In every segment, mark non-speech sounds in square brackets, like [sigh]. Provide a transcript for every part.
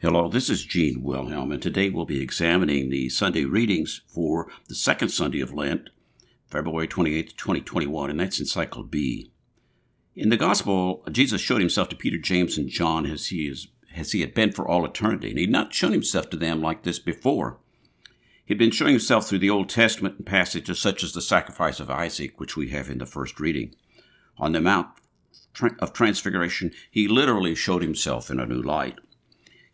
Hello, this is Gene Wilhelm, and today we'll be examining the Sunday readings for the second Sunday of Lent, February 28, 2021, and that's in Cycle B. In the Gospel, Jesus showed himself to Peter, James, and John as he, is, as he had been for all eternity, and he had not shown himself to them like this before. He'd been showing himself through the Old Testament and passages such as the sacrifice of Isaac, which we have in the first reading. On the Mount of Transfiguration, he literally showed himself in a new light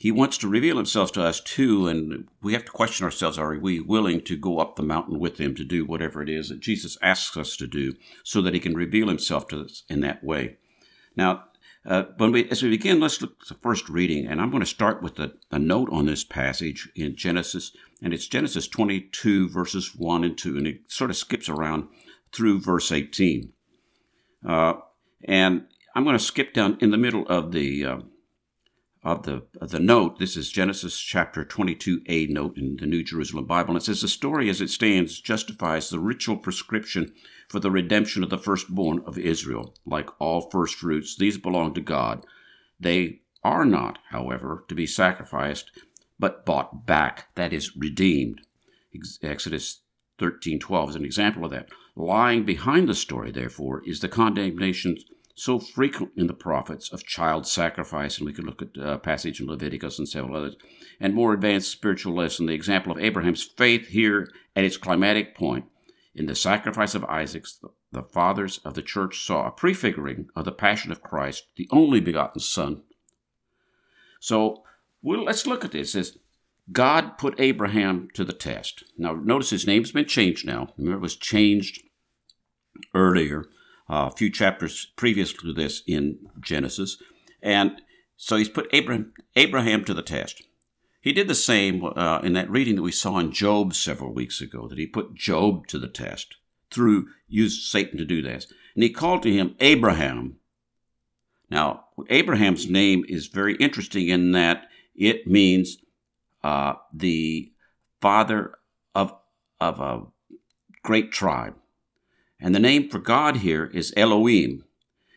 he wants to reveal himself to us too, and we have to question ourselves are we willing to go up the mountain with him to do whatever it is that Jesus asks us to do so that he can reveal himself to us in that way? Now, uh, when we, as we begin, let's look at the first reading, and I'm going to start with a, a note on this passage in Genesis, and it's Genesis 22, verses 1 and 2, and it sort of skips around through verse 18. Uh, and I'm going to skip down in the middle of the uh, of the of the note. This is Genesis chapter 22a note in the New Jerusalem Bible. And it says, The story as it stands justifies the ritual prescription for the redemption of the firstborn of Israel. Like all first fruits, these belong to God. They are not, however, to be sacrificed, but bought back, that is, redeemed. Exodus 13:12 is an example of that. Lying behind the story, therefore, is the condemnation so frequent in the prophets of child sacrifice, and we could look at a uh, passage in Leviticus and several others, and more advanced spiritual lesson, the example of Abraham's faith here at its climatic point. In the sacrifice of Isaac, the fathers of the church saw a prefiguring of the passion of Christ, the only begotten Son. So well, let's look at this. It God put Abraham to the test. Now, notice his name's been changed now. Remember, it was changed earlier a few chapters previous to this in Genesis. And so he's put Abraham, Abraham to the test. He did the same uh, in that reading that we saw in Job several weeks ago, that he put Job to the test through, used Satan to do this. And he called to him Abraham. Now, Abraham's name is very interesting in that it means uh, the father of, of a great tribe. And the name for God here is Elohim.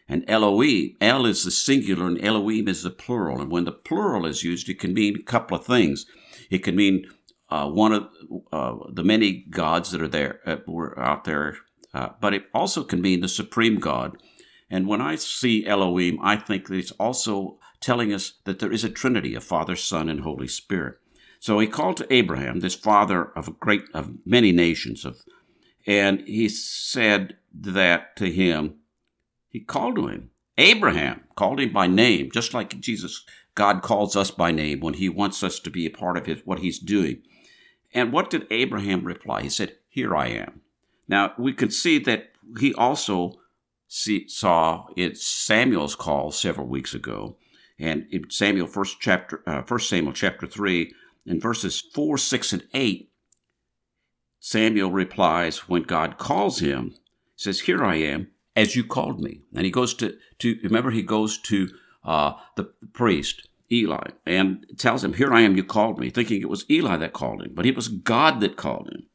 And Elohim, El is the singular and Elohim is the plural. And when the plural is used, it can mean a couple of things. It can mean uh, one of uh, the many gods that are there, uh, were out there, uh, but it also can mean the supreme God. And when I see Elohim, I think that it's also telling us that there is a Trinity, a Father, Son, and Holy Spirit. So he called to Abraham, this father of a great, of many nations, of and he said that to him. He called to him. Abraham called him by name, just like Jesus, God calls us by name when he wants us to be a part of his, what he's doing. And what did Abraham reply? He said, Here I am. Now, we can see that he also see, saw it Samuel's call several weeks ago, and in Samuel first chapter, uh, First Samuel chapter three, in verses four, six, and eight, Samuel replies when God calls him, says, Here I am, as you called me. And he goes to, to remember, he goes to uh, the priest, Eli, and tells him, Here I am, you called me, thinking it was Eli that called him, but it was God that called him.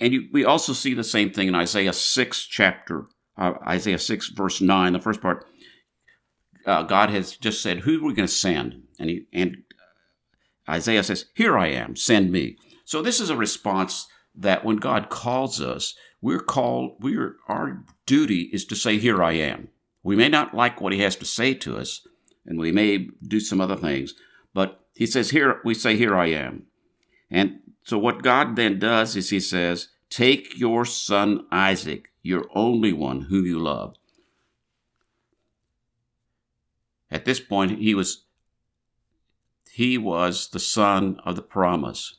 And you, we also see the same thing in Isaiah 6, chapter, uh, Isaiah 6, verse 9, the first part. Uh, God has just said, Who are we going to send? And, he, and Isaiah says, Here I am, send me. So this is a response that when God calls us, we're called, we're, our duty is to say, Here I am. We may not like what He has to say to us, and we may do some other things, but He says, Here, we say, Here I am. And so what God then does is He says, Take your son Isaac, your only one whom you love. At this point, he was he was the son of the promise.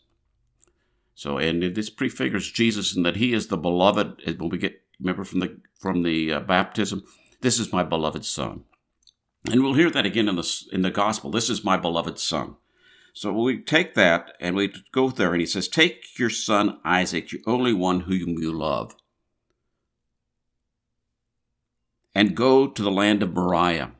So, and this prefigures Jesus in that He is the beloved. When we get remember from the from the uh, baptism, this is my beloved Son, and we'll hear that again in the in the Gospel. This is my beloved Son. So we take that and we go there, and He says, "Take your son Isaac, your only one whom you love." and go to the land of Moriah.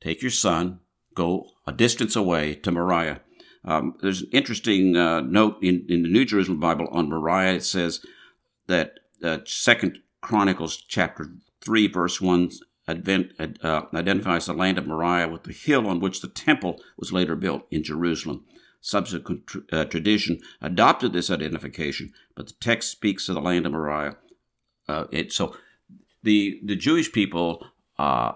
Take your son, go a distance away to Moriah. Um, there's an interesting uh, note in, in the New Jerusalem Bible on Moriah. It says that uh, Second Chronicles chapter three verse one advent, uh, identifies the land of Moriah with the hill on which the temple was later built in Jerusalem. Subsequent uh, tradition adopted this identification, but the text speaks of the land of Moriah. Uh, it, so the the Jewish people uh,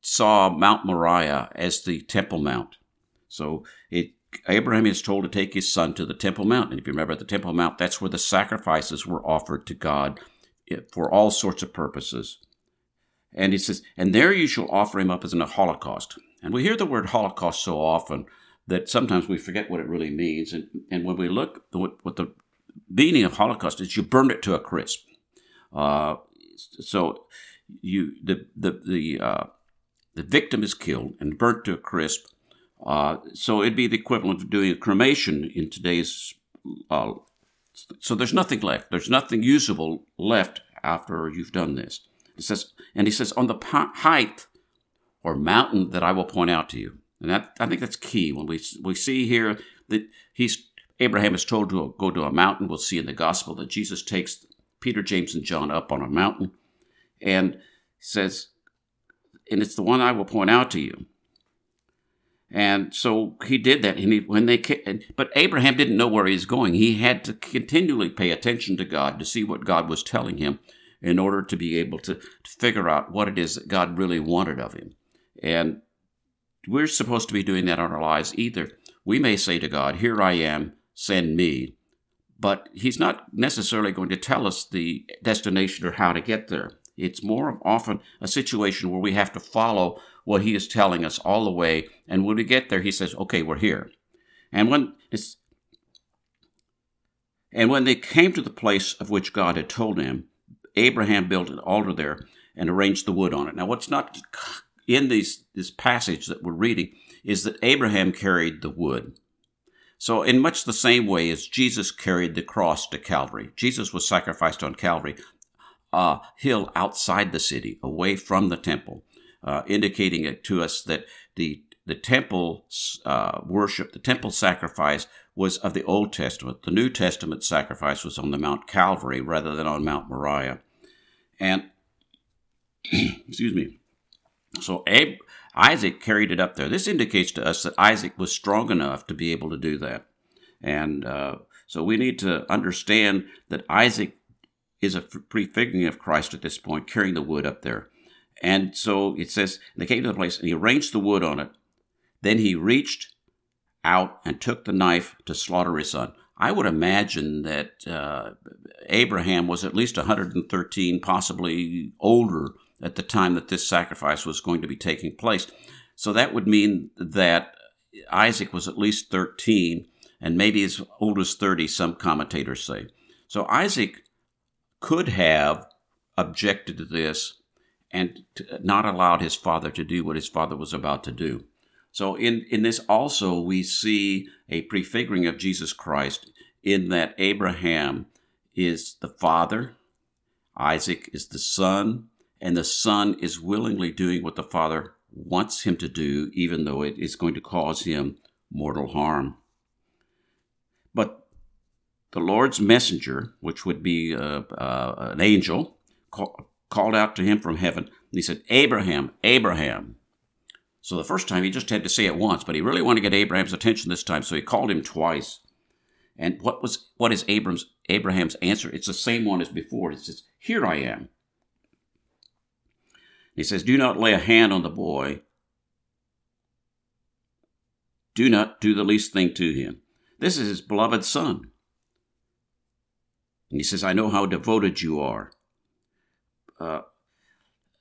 saw Mount Moriah as the Temple Mount. So it Abraham is told to take his son to the Temple Mount. And if you remember the Temple Mount, that's where the sacrifices were offered to God eh, for all sorts of purposes. And he says, and there you shall offer him up as in a holocaust. And we hear the word holocaust so often that sometimes we forget what it really means. And, and when we look, what, what the meaning of holocaust is, you burn it to a crisp. Uh, so you the the the uh, the victim is killed and burnt to a crisp uh, so it'd be the equivalent of doing a cremation in today's. Uh, so there's nothing left. There's nothing usable left after you've done this. It says, and he says, on the height or mountain that I will point out to you. And that, I think that's key when we we see here that he's Abraham is told to go to a mountain. We'll see in the gospel that Jesus takes Peter, James, and John up on a mountain, and says, and it's the one I will point out to you. And so he did that. And he, when they, but Abraham didn't know where he was going. He had to continually pay attention to God to see what God was telling him in order to be able to, to figure out what it is that God really wanted of him. And we're supposed to be doing that in our lives either. We may say to God, Here I am, send me. But He's not necessarily going to tell us the destination or how to get there. It's more often a situation where we have to follow what he is telling us all the way. And when we get there, he says, okay, we're here. And when it's, and when they came to the place of which God had told him, Abraham built an altar there and arranged the wood on it. Now, what's not in these, this passage that we're reading is that Abraham carried the wood. So, in much the same way as Jesus carried the cross to Calvary, Jesus was sacrificed on Calvary, a hill outside the city, away from the temple uh, indicating it to us that the the temple uh, worship, the temple sacrifice was of the Old Testament. The New Testament sacrifice was on the Mount Calvary rather than on Mount Moriah. And, [clears throat] excuse me, so Ab- Isaac carried it up there. This indicates to us that Isaac was strong enough to be able to do that. And uh, so we need to understand that Isaac is a prefiguring of Christ at this point, carrying the wood up there. And so it says, they came to the place and he arranged the wood on it. Then he reached out and took the knife to slaughter his son. I would imagine that uh, Abraham was at least 113, possibly older at the time that this sacrifice was going to be taking place. So that would mean that Isaac was at least 13 and maybe as old as 30, some commentators say. So Isaac could have objected to this and not allowed his father to do what his father was about to do. So, in, in this also, we see a prefiguring of Jesus Christ in that Abraham is the father, Isaac is the son, and the son is willingly doing what the father wants him to do, even though it is going to cause him mortal harm. But the Lord's messenger, which would be uh, uh, an angel, called out to him from heaven. And he said, Abraham, Abraham. So the first time he just had to say it once, but he really wanted to get Abraham's attention this time, so he called him twice. And what was what is Abraham's Abraham's answer? It's the same one as before. It says, Here I am. He says, Do not lay a hand on the boy. Do not do the least thing to him. This is his beloved son. And he says, I know how devoted you are. Uh,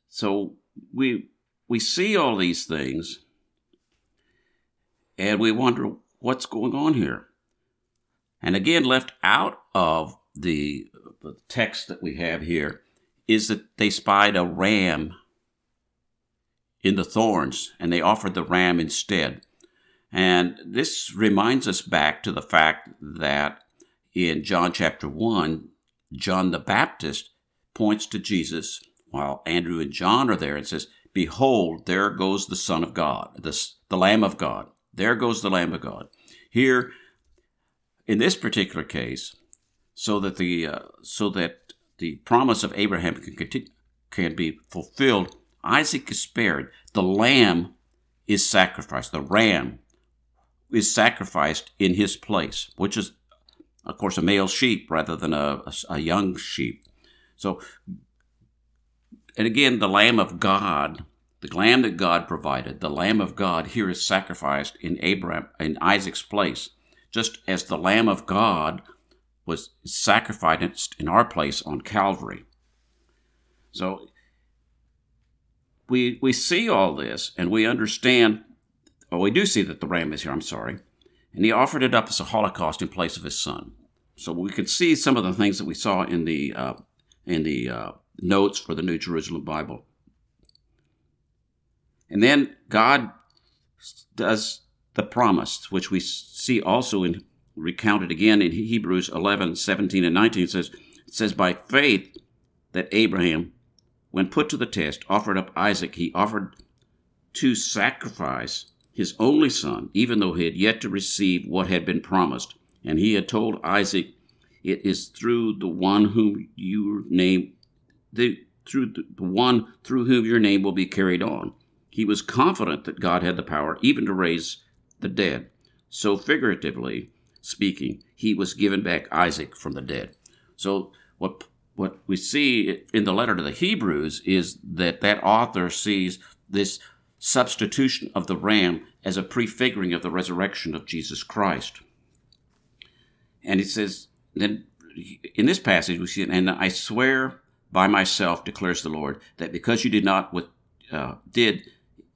so we we see all these things, and we wonder what's going on here. And again, left out of the, the text that we have here is that they spied a ram in the thorns, and they offered the ram instead. And this reminds us back to the fact that in John chapter 1, John the Baptist points to Jesus while Andrew and John are there and says, Behold, there goes the Son of God, the, the Lamb of God. There goes the Lamb of God. Here, in this particular case, so that the uh, so that the promise of Abraham can continue, can be fulfilled, Isaac is spared. The lamb is sacrificed. The ram is sacrificed in his place, which is, of course, a male sheep rather than a, a, a young sheep. So, and again, the Lamb of God, the Lamb that God provided, the Lamb of God here is sacrificed in Abraham in Isaac's place, just as the Lamb of God was sacrificed in our place on Calvary. So we we see all this and we understand well we do see that the ram is here, I'm sorry. And he offered it up as a holocaust in place of his son. So we could see some of the things that we saw in the uh, in the uh, notes for the New Jerusalem Bible. And then God does the promise, which we see also in recounted again in Hebrews 11, 17, and 19. It says, it says, By faith that Abraham, when put to the test, offered up Isaac, he offered to sacrifice his only son, even though he had yet to receive what had been promised. And he had told Isaac, It is through the one whom your name, the, through the, one through whom your name will be carried on. He was confident that God had the power even to raise the dead. So, figuratively speaking, he was given back Isaac from the dead. So, what what we see in the letter to the Hebrews is that that author sees this substitution of the ram as a prefiguring of the resurrection of Jesus Christ. And he says, then in this passage we see, and I swear by myself, declares the Lord, that because you did not with, uh, did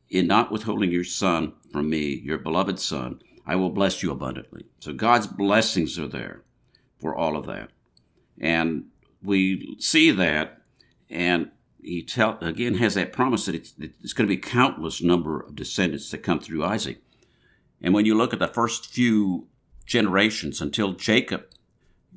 in not withholding your son from me, your beloved son, I will bless you abundantly. So God's blessings are there for all of that. And we see that, and he tell again has that promise that it's, it's going to be countless number of descendants that come through Isaac. And when you look at the first few generations until Jacob,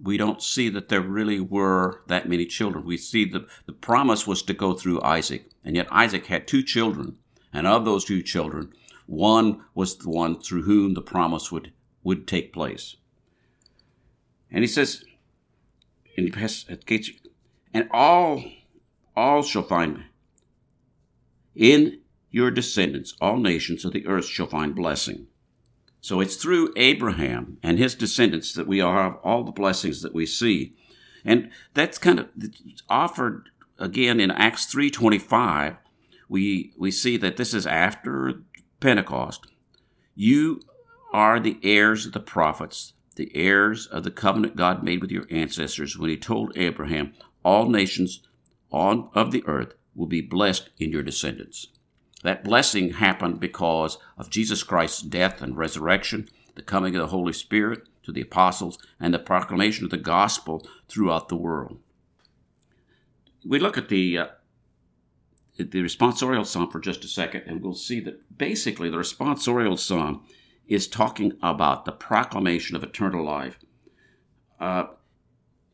we don't see that there really were that many children. We see the, the promise was to go through Isaac, and yet Isaac had two children, and of those two children, one was the one through whom the promise would, would take place. And he says, and he at gates, and all all shall find in your descendants, all nations of the earth shall find blessing. So it's through Abraham and his descendants that we have all the blessings that we see. And that's kind of offered again in Acts 3:25. We we see that this is after Pentecost. You are the heirs of the prophets, the heirs of the covenant God made with your ancestors when he told Abraham, all nations on, of the earth will be blessed in your descendants. That blessing happened because of Jesus Christ's death and resurrection, the coming of the Holy Spirit to the apostles, and the proclamation of the gospel throughout the world. We look at the uh, the responsorial psalm for just a second, and we'll see that basically the responsorial psalm is talking about the proclamation of eternal life. Uh,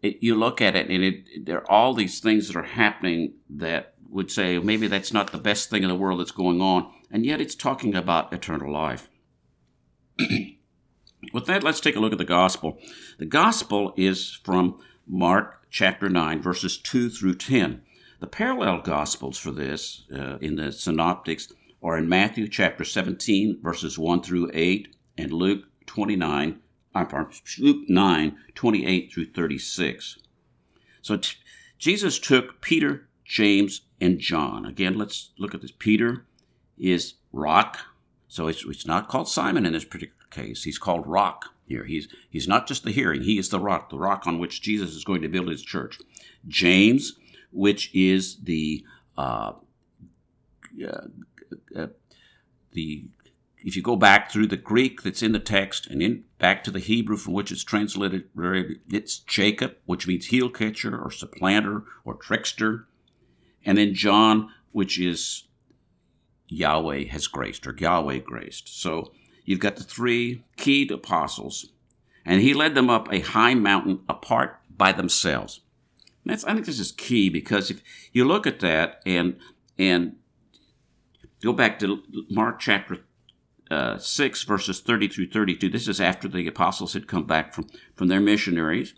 it, you look at it, and it, there are all these things that are happening that would say maybe that's not the best thing in the world that's going on, and yet it's talking about eternal life. [clears throat] With that, let's take a look at the gospel. The gospel is from Mark chapter 9, verses 2 through 10. The parallel gospels for this uh, in the synoptics are in Matthew chapter 17, verses 1 through 8, and Luke 29, I'm sorry, Luke 9, 28 through 36. So t- Jesus took Peter, James, and John. Again, let's look at this. Peter is rock. So it's, it's not called Simon in this particular case. He's called rock here. He's, he's not just the hearing, he is the rock, the rock on which Jesus is going to build his church. James, which is the uh, uh, uh, the if you go back through the Greek that's in the text and in back to the Hebrew from which it's translated, it's Jacob, which means heel catcher or supplanter or trickster, and then John, which is Yahweh has graced or Yahweh graced. So you've got the three keyed apostles, and he led them up a high mountain apart by themselves. And that's I think this is key because if you look at that and and go back to Mark chapter uh, 6, verses 30 through 32. This is after the apostles had come back from, from their missionaries.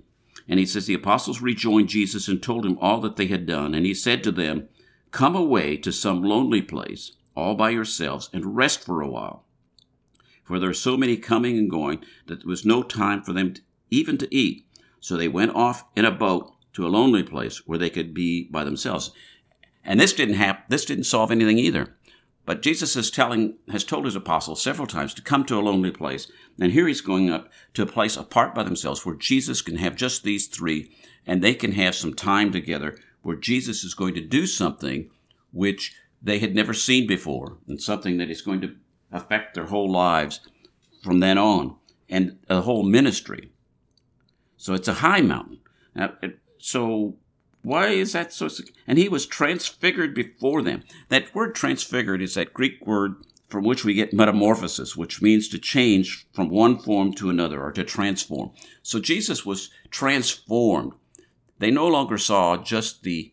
And he says, The apostles rejoined Jesus and told him all that they had done. And he said to them, Come away to some lonely place, all by yourselves, and rest for a while. For there are so many coming and going that there was no time for them to, even to eat. So they went off in a boat to a lonely place where they could be by themselves. And this didn't happen. This didn't solve anything either. But Jesus is telling, has told his apostles several times to come to a lonely place. And here he's going up to a place apart by themselves where Jesus can have just these three and they can have some time together where Jesus is going to do something which they had never seen before and something that is going to affect their whole lives from then on and a whole ministry. So it's a high mountain. Now, so why is that so? And he was transfigured before them. That word transfigured is that Greek word from which we get metamorphosis, which means to change from one form to another or to transform. So Jesus was transformed. They no longer saw just the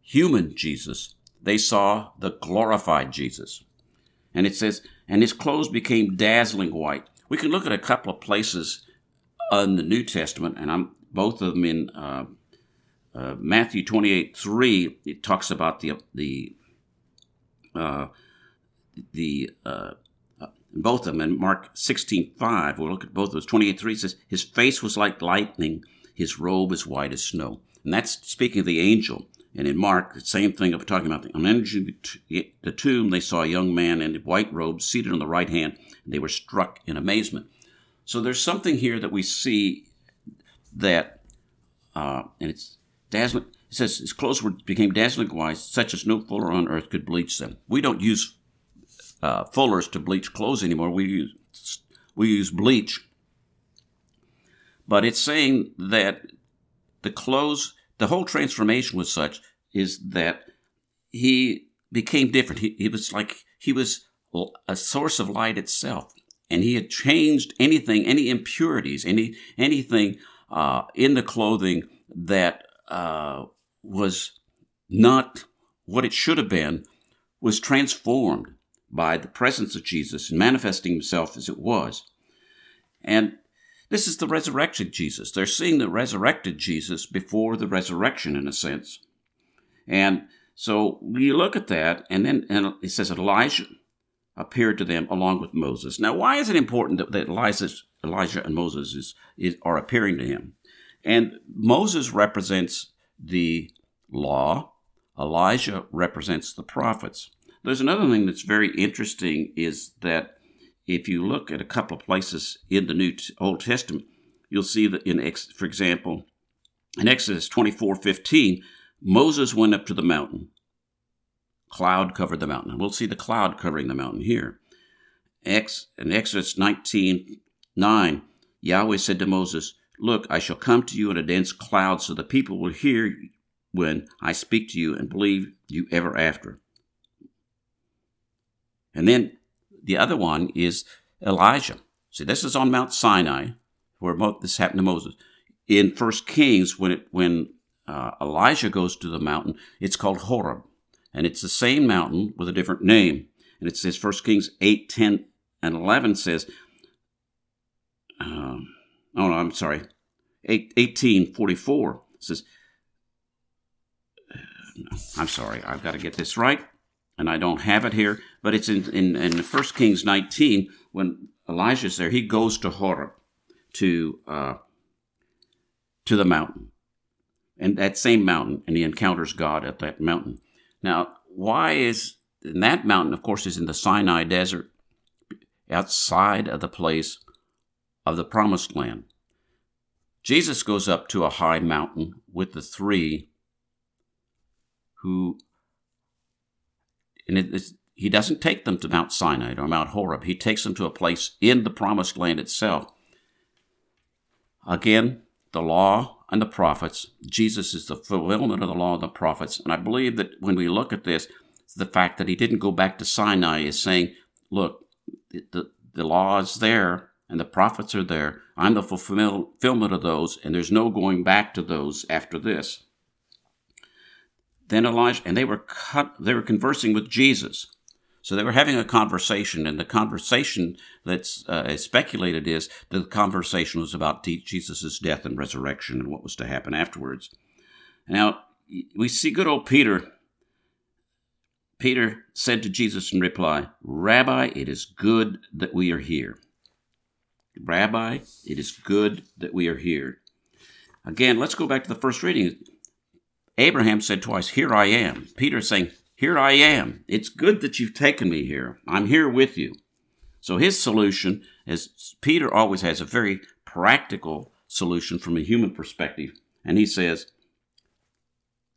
human Jesus, they saw the glorified Jesus. And it says, and his clothes became dazzling white. We can look at a couple of places in the New Testament, and I'm both of them in uh, uh, Matthew 28 3, it talks about the, the, uh, the, uh, both of them. And Mark 16 5, we'll look at both of those. 28 3 says, His face was like lightning, his robe as white as snow. And that's speaking of the angel. And in Mark, the same thing of talking about the, on entering the tomb, they saw a young man in a white robes seated on the right hand, and they were struck in amazement. So there's something here that we see that, uh, and it's dazzling. It says his clothes were, became dazzling white, such as no fuller on earth could bleach them. We don't use uh, fullers to bleach clothes anymore. We use we use bleach. But it's saying that the clothes, the whole transformation was such, is that he became different. He, he was like he was a source of light itself, and he had changed anything, any impurities, any anything uh, in the clothing that uh, was not what it should have been, was transformed by the presence of Jesus and manifesting himself as it was. And this is the resurrected Jesus. They're seeing the resurrected Jesus before the resurrection, in a sense. And so we look at that, and then and it says Elijah appeared to them along with Moses. Now, why is it important that, that Elijah, Elijah and Moses is, is, are appearing to him? And Moses represents the law, Elijah represents the prophets. There's another thing that's very interesting is that if you look at a couple of places in the New Old Testament, you'll see that in, for example, in Exodus 24 15, Moses went up to the mountain. Cloud covered the mountain. We'll see the cloud covering the mountain here. Ex, in Exodus 19 9, Yahweh said to Moses, Look, I shall come to you in a dense cloud, so the people will hear when I speak to you and believe you ever after. And then the other one is Elijah. See, this is on Mount Sinai, where this happened to Moses. In First Kings, when it, when uh, Elijah goes to the mountain, it's called Horeb, and it's the same mountain with a different name. And it says First Kings 8, 10, and 11 says, um, oh no, I'm sorry, 1844 says, I'm sorry, I've got to get this right, and I don't have it here, but it's in, in, in 1 Kings 19, when Elijah's there, he goes to Horeb, to, uh, to the mountain, and that same mountain, and he encounters God at that mountain. Now, why is, and that mountain, of course, is in the Sinai desert, outside of the place of the promised land. Jesus goes up to a high mountain with the three who, and he doesn't take them to Mount Sinai or Mount Horeb. He takes them to a place in the promised land itself. Again, the law and the prophets. Jesus is the fulfillment of the law and the prophets. And I believe that when we look at this, the fact that he didn't go back to Sinai is saying, look, the, the law is there and the prophets are there. I'm the fulfillment of those, and there's no going back to those after this. Then Elijah, and they were cut, they were conversing with Jesus. So they were having a conversation, and the conversation that's uh, speculated is that the conversation was about Jesus' death and resurrection and what was to happen afterwards. Now, we see good old Peter Peter said to Jesus in reply, Rabbi, it is good that we are here. Rabbi, it is good that we are here. Again, let's go back to the first reading. Abraham said twice, Here I am. Peter saying, Here I am. It's good that you've taken me here. I'm here with you. So his solution is Peter always has a very practical solution from a human perspective. And he says,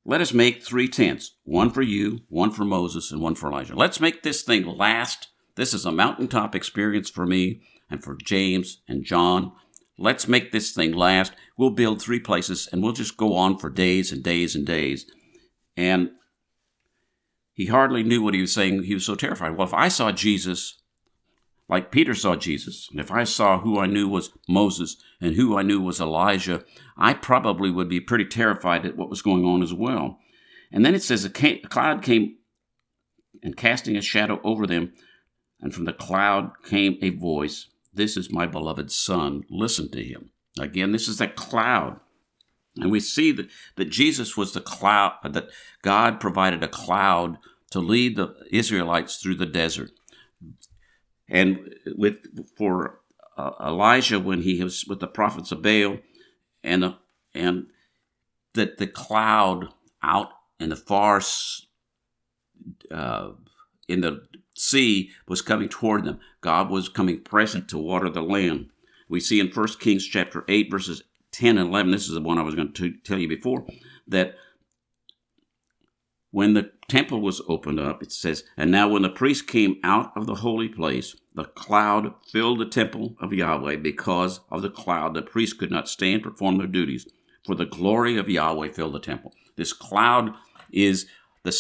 Let us make three tents one for you, one for Moses, and one for Elijah. Let's make this thing last. This is a mountaintop experience for me and for James and John. Let's make this thing last. We'll build three places and we'll just go on for days and days and days. And he hardly knew what he was saying. He was so terrified. Well, if I saw Jesus like Peter saw Jesus, and if I saw who I knew was Moses and who I knew was Elijah, I probably would be pretty terrified at what was going on as well. And then it says a cloud came and casting a shadow over them, and from the cloud came a voice This is my beloved Son, listen to him. Again, this is that cloud. And we see that, that Jesus was the cloud, that God provided a cloud to lead the Israelites through the desert. And with for uh, Elijah when he was with the prophets of Baal, and uh, and that the cloud out in the far uh, in the sea was coming toward them. God was coming present to water the land. We see in 1 Kings chapter 8, verses 10 and 11, this is the one I was going to tell you before, that when the temple was opened up, it says, And now when the priest came out of the holy place, the cloud filled the temple of Yahweh. Because of the cloud, the priests could not stand and perform their duties, for the glory of Yahweh filled the temple. This cloud is the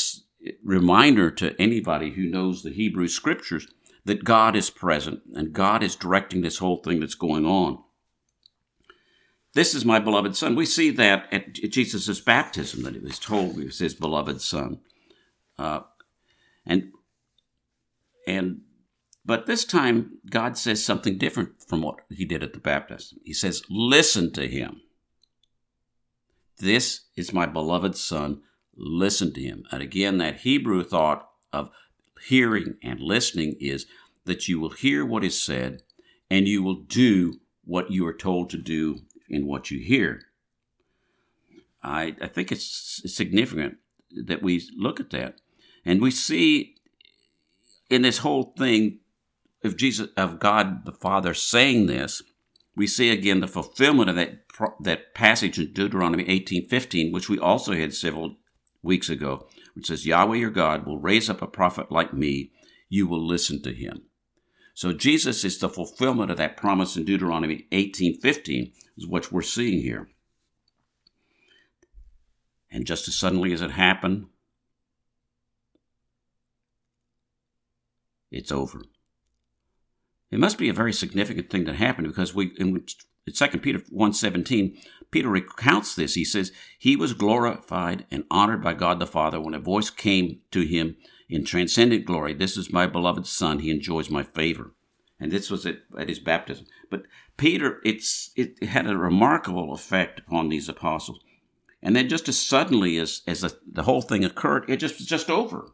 reminder to anybody who knows the Hebrew scriptures that God is present and God is directing this whole thing that's going on. This is my beloved son. We see that at Jesus' baptism that it was told he was his beloved son. Uh, and and but this time God says something different from what he did at the baptism. He says, "Listen to him. This is my beloved son. Listen to him." And again, that Hebrew thought of hearing and listening is that you will hear what is said and you will do what you are told to do in what you hear. I, I think it's significant that we look at that. And we see in this whole thing of Jesus, of God the Father saying this, we see again the fulfillment of that, that passage in Deuteronomy 18:15, which we also had several weeks ago, which says, Yahweh your God will raise up a prophet like me. You will listen to him. So Jesus is the fulfillment of that promise in Deuteronomy 18:15, is what we're seeing here. And just as suddenly as it happened, it's over. It must be a very significant thing that happened because we in 2 Peter 1:17, Peter recounts this. He says, "He was glorified and honored by God the Father when a voice came to him in transcendent glory, This is my beloved Son, he enjoys my favor. And this was at, at his baptism. But Peter, it's it had a remarkable effect upon these apostles. And then just as suddenly as, as the, the whole thing occurred, it just was just over.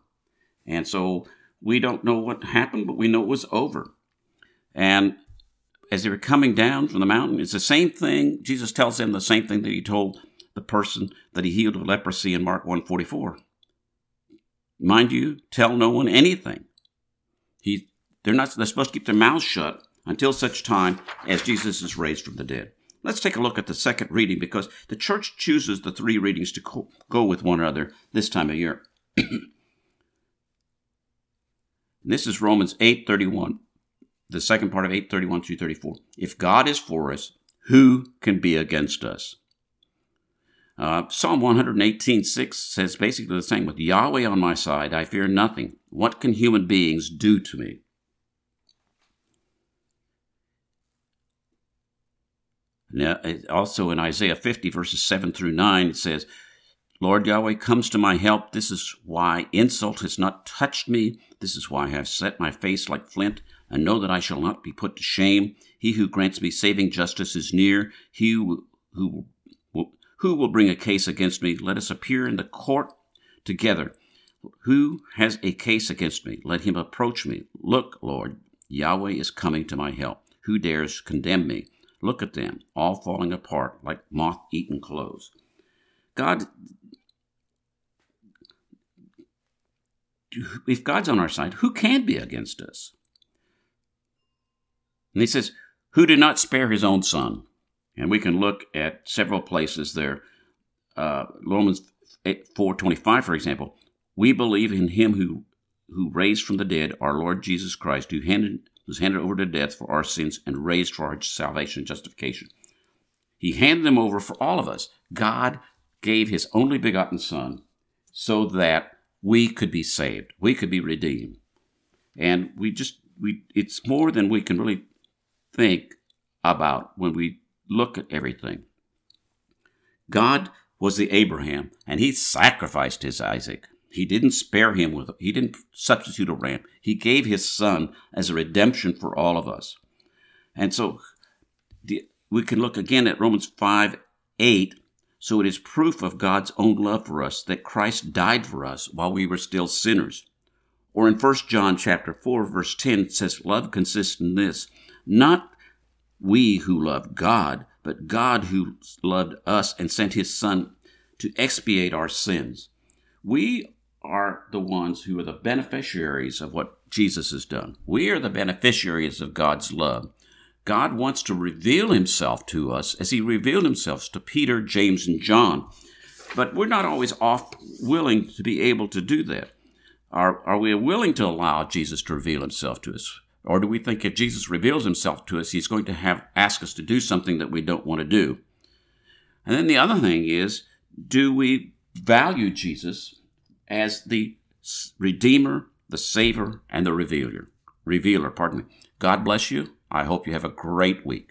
And so we don't know what happened, but we know it was over. And as they were coming down from the mountain, it's the same thing. Jesus tells them the same thing that he told the person that he healed of leprosy in Mark 144. Mind you, tell no one anything. He, they're not. They're supposed to keep their mouths shut until such time as Jesus is raised from the dead. Let's take a look at the second reading because the church chooses the three readings to co- go with one another this time of year. [clears throat] this is Romans 8:31, the second part of 8:31 through 34. If God is for us, who can be against us? Uh, Psalm 118.6 says basically the same. With Yahweh on my side, I fear nothing. What can human beings do to me? Now, also in Isaiah 50, verses 7 through 9, it says, Lord Yahweh comes to my help. This is why insult has not touched me. This is why I have set my face like flint and know that I shall not be put to shame. He who grants me saving justice is near. He who, who who will bring a case against me? Let us appear in the court together. Who has a case against me? Let him approach me. Look, Lord, Yahweh is coming to my help. Who dares condemn me? Look at them, all falling apart like moth eaten clothes. God, if God's on our side, who can be against us? And he says, Who did not spare his own son? And we can look at several places there. Uh, Romans 4.25, for example. We believe in him who, who raised from the dead our Lord Jesus Christ, who handed, was handed over to death for our sins and raised for our salvation and justification. He handed them over for all of us. God gave his only begotten Son so that we could be saved, we could be redeemed. And we just, we, it's more than we can really think about when we look at everything. God was the Abraham, and he sacrificed his Isaac. He didn't spare him with, he didn't substitute a ram. He gave his son as a redemption for all of us. And so the, we can look again at Romans 5 8. So it is proof of God's own love for us that Christ died for us while we were still sinners. Or in 1 John chapter 4 verse 10 it says love consists in this, not we who loved God, but God who loved us and sent his son to expiate our sins. We are the ones who are the beneficiaries of what Jesus has done. We are the beneficiaries of God's love. God wants to reveal himself to us as he revealed himself to Peter, James, and John. But we're not always off willing to be able to do that. Are, are we willing to allow Jesus to reveal himself to us? Or do we think if Jesus reveals himself to us, he's going to have ask us to do something that we don't want to do? And then the other thing is, do we value Jesus as the Redeemer, the Savior, and the Revealer? Revealer, pardon me. God bless you. I hope you have a great week.